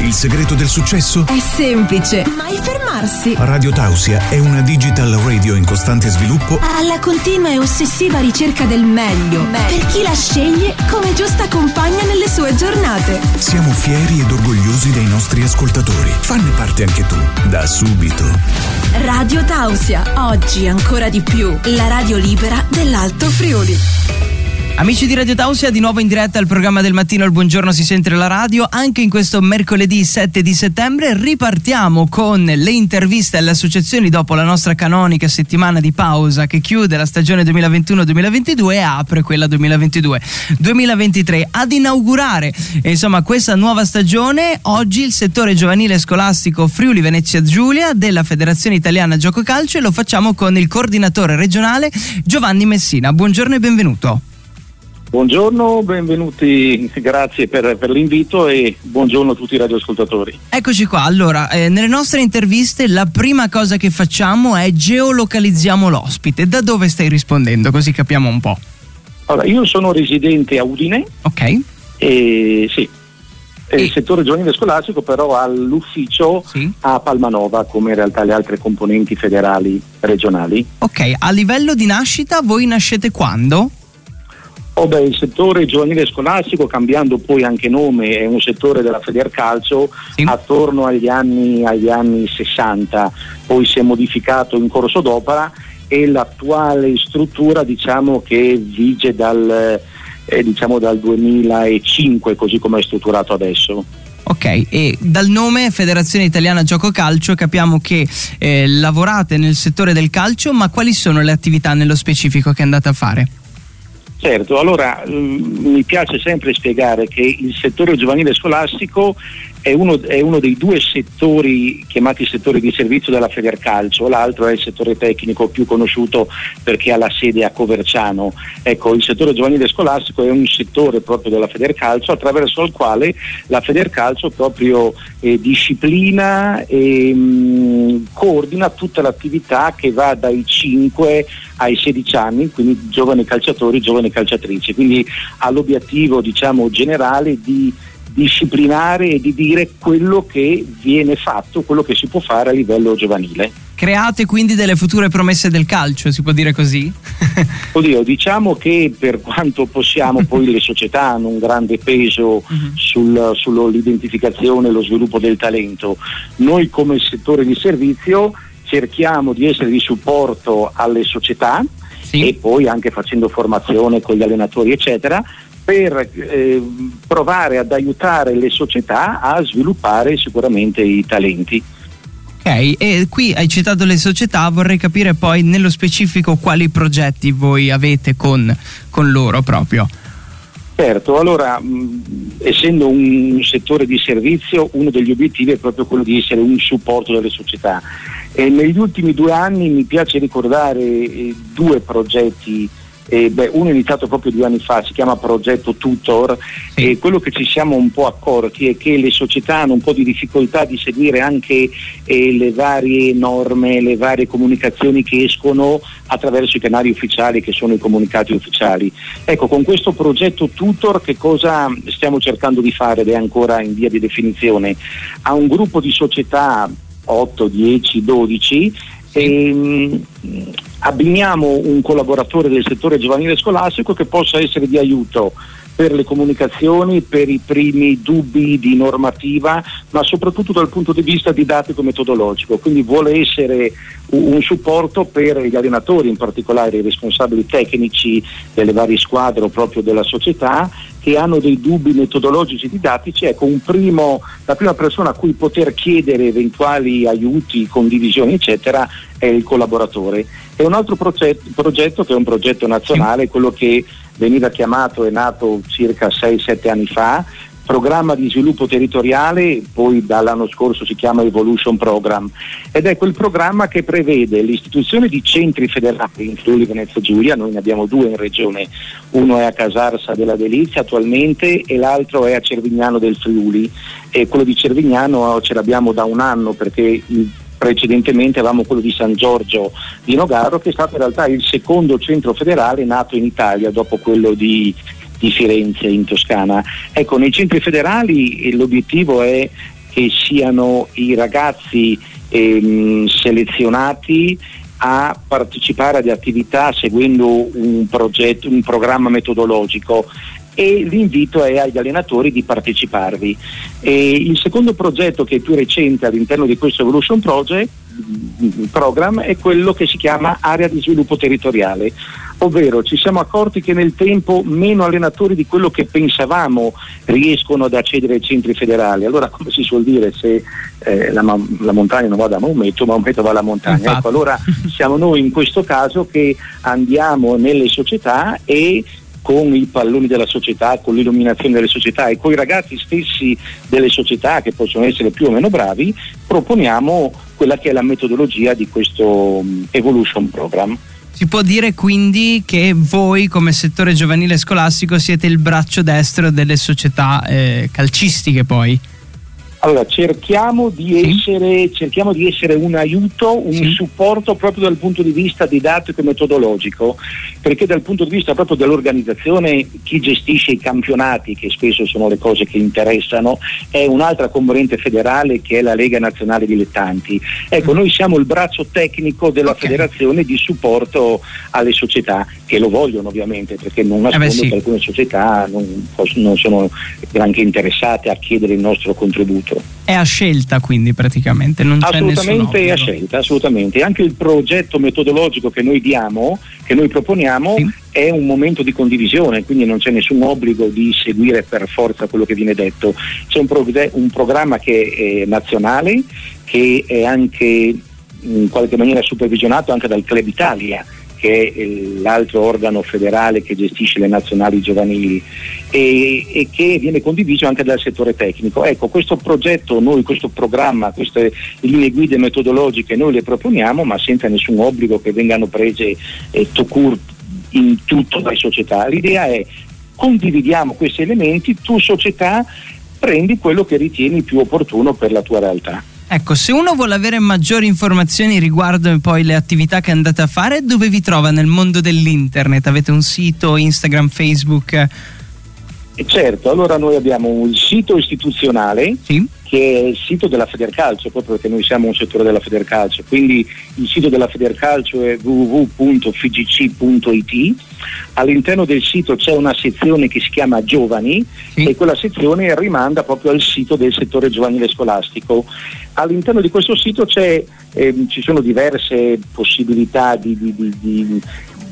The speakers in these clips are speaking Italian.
Il segreto del successo? È semplice, mai fermarsi. Radio Tausia è una digital radio in costante sviluppo Alla continua e ossessiva ricerca del meglio. Per chi la sceglie come giusta compagna nelle sue giornate. Siamo fieri ed orgogliosi dei nostri ascoltatori. Fanne parte anche tu, da subito. Radio Tausia, oggi ancora di più. La radio libera dell'Alto Friuli. Amici di Radio Tausia, di nuovo in diretta al programma del mattino Il Buongiorno si sente la radio. Anche in questo mercoledì 7 di settembre ripartiamo con le interviste alle associazioni dopo la nostra canonica settimana di pausa che chiude la stagione 2021-2022 e apre quella 2022-2023. Ad inaugurare eh, insomma questa nuova stagione oggi il settore giovanile scolastico Friuli Venezia Giulia della Federazione Italiana Gioco Calcio e lo facciamo con il coordinatore regionale Giovanni Messina. Buongiorno e benvenuto. Buongiorno, benvenuti, grazie per, per, l'invito e buongiorno a tutti i radioascoltatori. Eccoci qua, allora, eh, nelle nostre interviste la prima cosa che facciamo è geolocalizziamo l'ospite. Da dove stai rispondendo? Così capiamo un po'. Allora, io sono residente a Udine. Ok. E sì, e... il settore giovanile scolastico però ha l'ufficio sì. a Palmanova come in realtà le altre componenti federali regionali. Ok, a livello di nascita voi nascete quando? Beh, il settore giovanile scolastico, cambiando poi anche nome, è un settore della Federcalcio Sì. attorno agli anni, agli anni 60, poi si è modificato in corso d'opera e l'attuale struttura diciamo che vige dal, eh, diciamo dal 2005 così come è strutturato adesso. Ok, e dal nome Federazione Italiana Gioco Calcio capiamo che eh, lavorate nel settore del calcio, ma quali sono le attività nello specifico che andate a fare? Certo, allora mm, mi piace sempre spiegare che il settore giovanile scolastico è uno, è uno dei due settori chiamati settori di servizio della Federcalcio, l'altro è il settore tecnico più conosciuto perché ha la sede a Coverciano. Ecco, il settore giovanile scolastico è un settore proprio della Federcalcio attraverso il quale la Federcalcio proprio eh, disciplina e mh, coordina tutta l'attività che va dai 5 ai 16 anni, quindi giovani calciatori, giovani calciatrici, quindi ha l'obiettivo diciamo generale di disciplinare e di dire quello che viene fatto, quello che si può fare a livello giovanile. Create quindi delle future promesse del calcio, si può dire così? Oddio, diciamo che per quanto possiamo poi le società hanno un grande peso Mhm. sul- sull'identificazione e lo sviluppo del talento. Noi come settore di servizio cerchiamo di essere di supporto alle società Sì. e poi anche facendo formazione con gli allenatori eccetera per eh, provare ad aiutare le società a sviluppare sicuramente i talenti. Ok, e qui hai citato le società, vorrei capire poi nello specifico quali progetti voi avete con, con loro proprio. Certo, allora mh, essendo un settore di servizio uno degli obiettivi è proprio quello di essere un supporto delle società e negli ultimi due anni mi piace ricordare eh, due progetti, eh, beh, uno è iniziato proprio due anni fa, si chiama Progetto Tutor Sì. e quello che ci siamo un po' accorti è che le società hanno un po' di difficoltà di seguire anche eh, le varie norme, le varie comunicazioni che escono attraverso i canali ufficiali che sono i comunicati ufficiali. Ecco, con questo progetto Tutor che cosa stiamo cercando di fare ed è ancora in via di definizione? A un gruppo di società 8, 10, 12 ehm, abbiniamo un collaboratore del settore giovanile scolastico che possa essere di aiuto per le comunicazioni, per i primi dubbi di normativa, ma soprattutto dal punto di vista didattico metodologico. Quindi vuole essere un supporto per gli allenatori, in particolare i responsabili tecnici delle varie squadre o proprio della società che hanno dei dubbi metodologici didattici, ecco primo, la prima persona a cui poter chiedere eventuali aiuti, condivisioni eccetera è il collaboratore. E un altro progetto, progetto che è un progetto nazionale, quello che veniva chiamato, è nato circa 6-7 anni fa, programma di sviluppo territoriale, poi dall'anno scorso si chiama Evolution Program, ed è quel programma che prevede l'istituzione di centri federali in Friuli Venezia Giulia, noi ne abbiamo due in regione, uno è a Casarsa della Delizia attualmente e l'altro è a Cervignano del Friuli, e quello di Cervignano ce l'abbiamo da un anno perché precedentemente avevamo quello di San Giorgio di Nogaro che è stato in realtà il secondo centro federale nato in Italia dopo quello di, di Firenze in Toscana. Ecco, nei centri federali eh, l'obiettivo è che siano i ragazzi ehm, selezionati a partecipare ad attività seguendo un progetto, un programma metodologico e l'invito è agli allenatori di parteciparvi. E il secondo progetto che è più recente all'interno di questo Evolution Project program è quello che si chiama area di sviluppo territoriale, ovvero ci siamo accorti che nel tempo meno allenatori di quello che pensavamo riescono ad accedere ai centri federali. Allora, come si suol dire, se eh, la, la, montagna non va da Maometto, Maometto va alla montagna. Ecco, allora siamo noi in questo caso che andiamo nelle società e con i palloni della società, con l'illuminazione delle società e con i ragazzi stessi delle società che possono essere più o meno bravi, proponiamo quella che è la metodologia di questo um, Evolution Program. Si può dire quindi che voi come settore giovanile scolastico siete il braccio destro delle società eh, calcistiche poi? Allora, cerchiamo di, sì. essere, cerchiamo di, essere, un aiuto, un sì. supporto proprio dal punto di vista didattico e metodologico, perché dal punto di vista proprio dell'organizzazione chi gestisce i campionati, che spesso sono le cose che interessano, è un'altra componente federale che è la Lega Nazionale Dilettanti. Ecco, mm. noi siamo il braccio tecnico della okay. federazione di supporto alle società, che lo vogliono ovviamente, perché non nascondo eh sì. che alcune società non, non sono granché interessate a chiedere il nostro contributo altro. È a scelta quindi praticamente, non c'è Assolutamente è a scelta, assolutamente. Anche il progetto metodologico che noi diamo, che noi proponiamo, sì. è un momento di condivisione, quindi non c'è nessun obbligo di seguire per forza quello che viene detto. C'è un, prog- un programma che è nazionale, che è anche in qualche maniera supervisionato anche dal Club Italia che è l'altro organo federale che gestisce le nazionali giovanili e, e, che viene condiviso anche dal settore tecnico. Ecco, questo progetto, noi questo programma, queste linee guida metodologiche noi le proponiamo ma senza nessun obbligo che vengano prese eh, to cure in tutto dai società. L'idea è condividiamo questi elementi, tu società prendi quello che ritieni più opportuno per la tua realtà. Ecco, se uno vuole avere maggiori informazioni riguardo poi le attività che andate a fare, dove vi trova nel mondo dell'internet? Avete un sito, Instagram, Facebook? Eh, certo, allora noi abbiamo un sito istituzionale sì che è il sito della Federcalcio, proprio perché noi siamo un settore della Federcalcio, quindi il sito della Federcalcio è www.fgc.it, all'interno del sito c'è una sezione che si chiama Giovani sì. e quella sezione rimanda proprio al sito del settore giovanile scolastico. All'interno di questo sito eh, ci sono diverse possibilità di, di, di,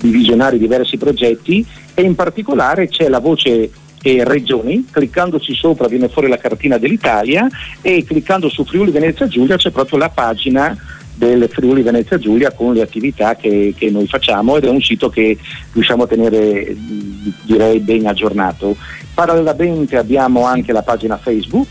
di visionare diversi progetti e in particolare c'è la voce e regioni, cliccandoci sopra viene fuori la cartina dell'Italia e cliccando su Friuli Venezia Giulia c'è proprio la pagina del Friuli Venezia Giulia con le attività che, che, noi facciamo ed è un sito che riusciamo a tenere direi ben aggiornato. Parallelamente abbiamo anche la pagina Facebook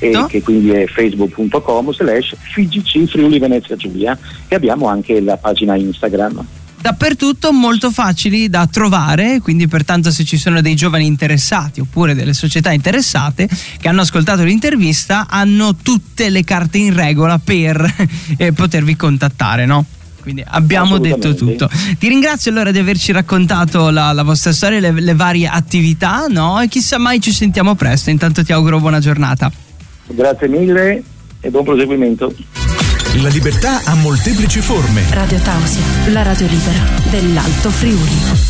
eh, che quindi è facebook.com slash FIGC Friuli Venezia Giulia e abbiamo anche la pagina Instagram dappertutto molto facili da trovare, quindi pertanto se ci sono dei giovani interessati oppure delle società interessate che hanno ascoltato l'intervista hanno tutte le carte in regola per eh, potervi contattare, no? Quindi abbiamo detto tutto. Ti ringrazio allora di averci raccontato la, la vostra storia, le, le, varie attività, no? E chissà mai ci sentiamo presto. Intanto ti auguro buona giornata. Grazie mille e buon proseguimento. La libertà ha molteplici forme. Radio Tausia, la radio libera dell'Alto Friuli.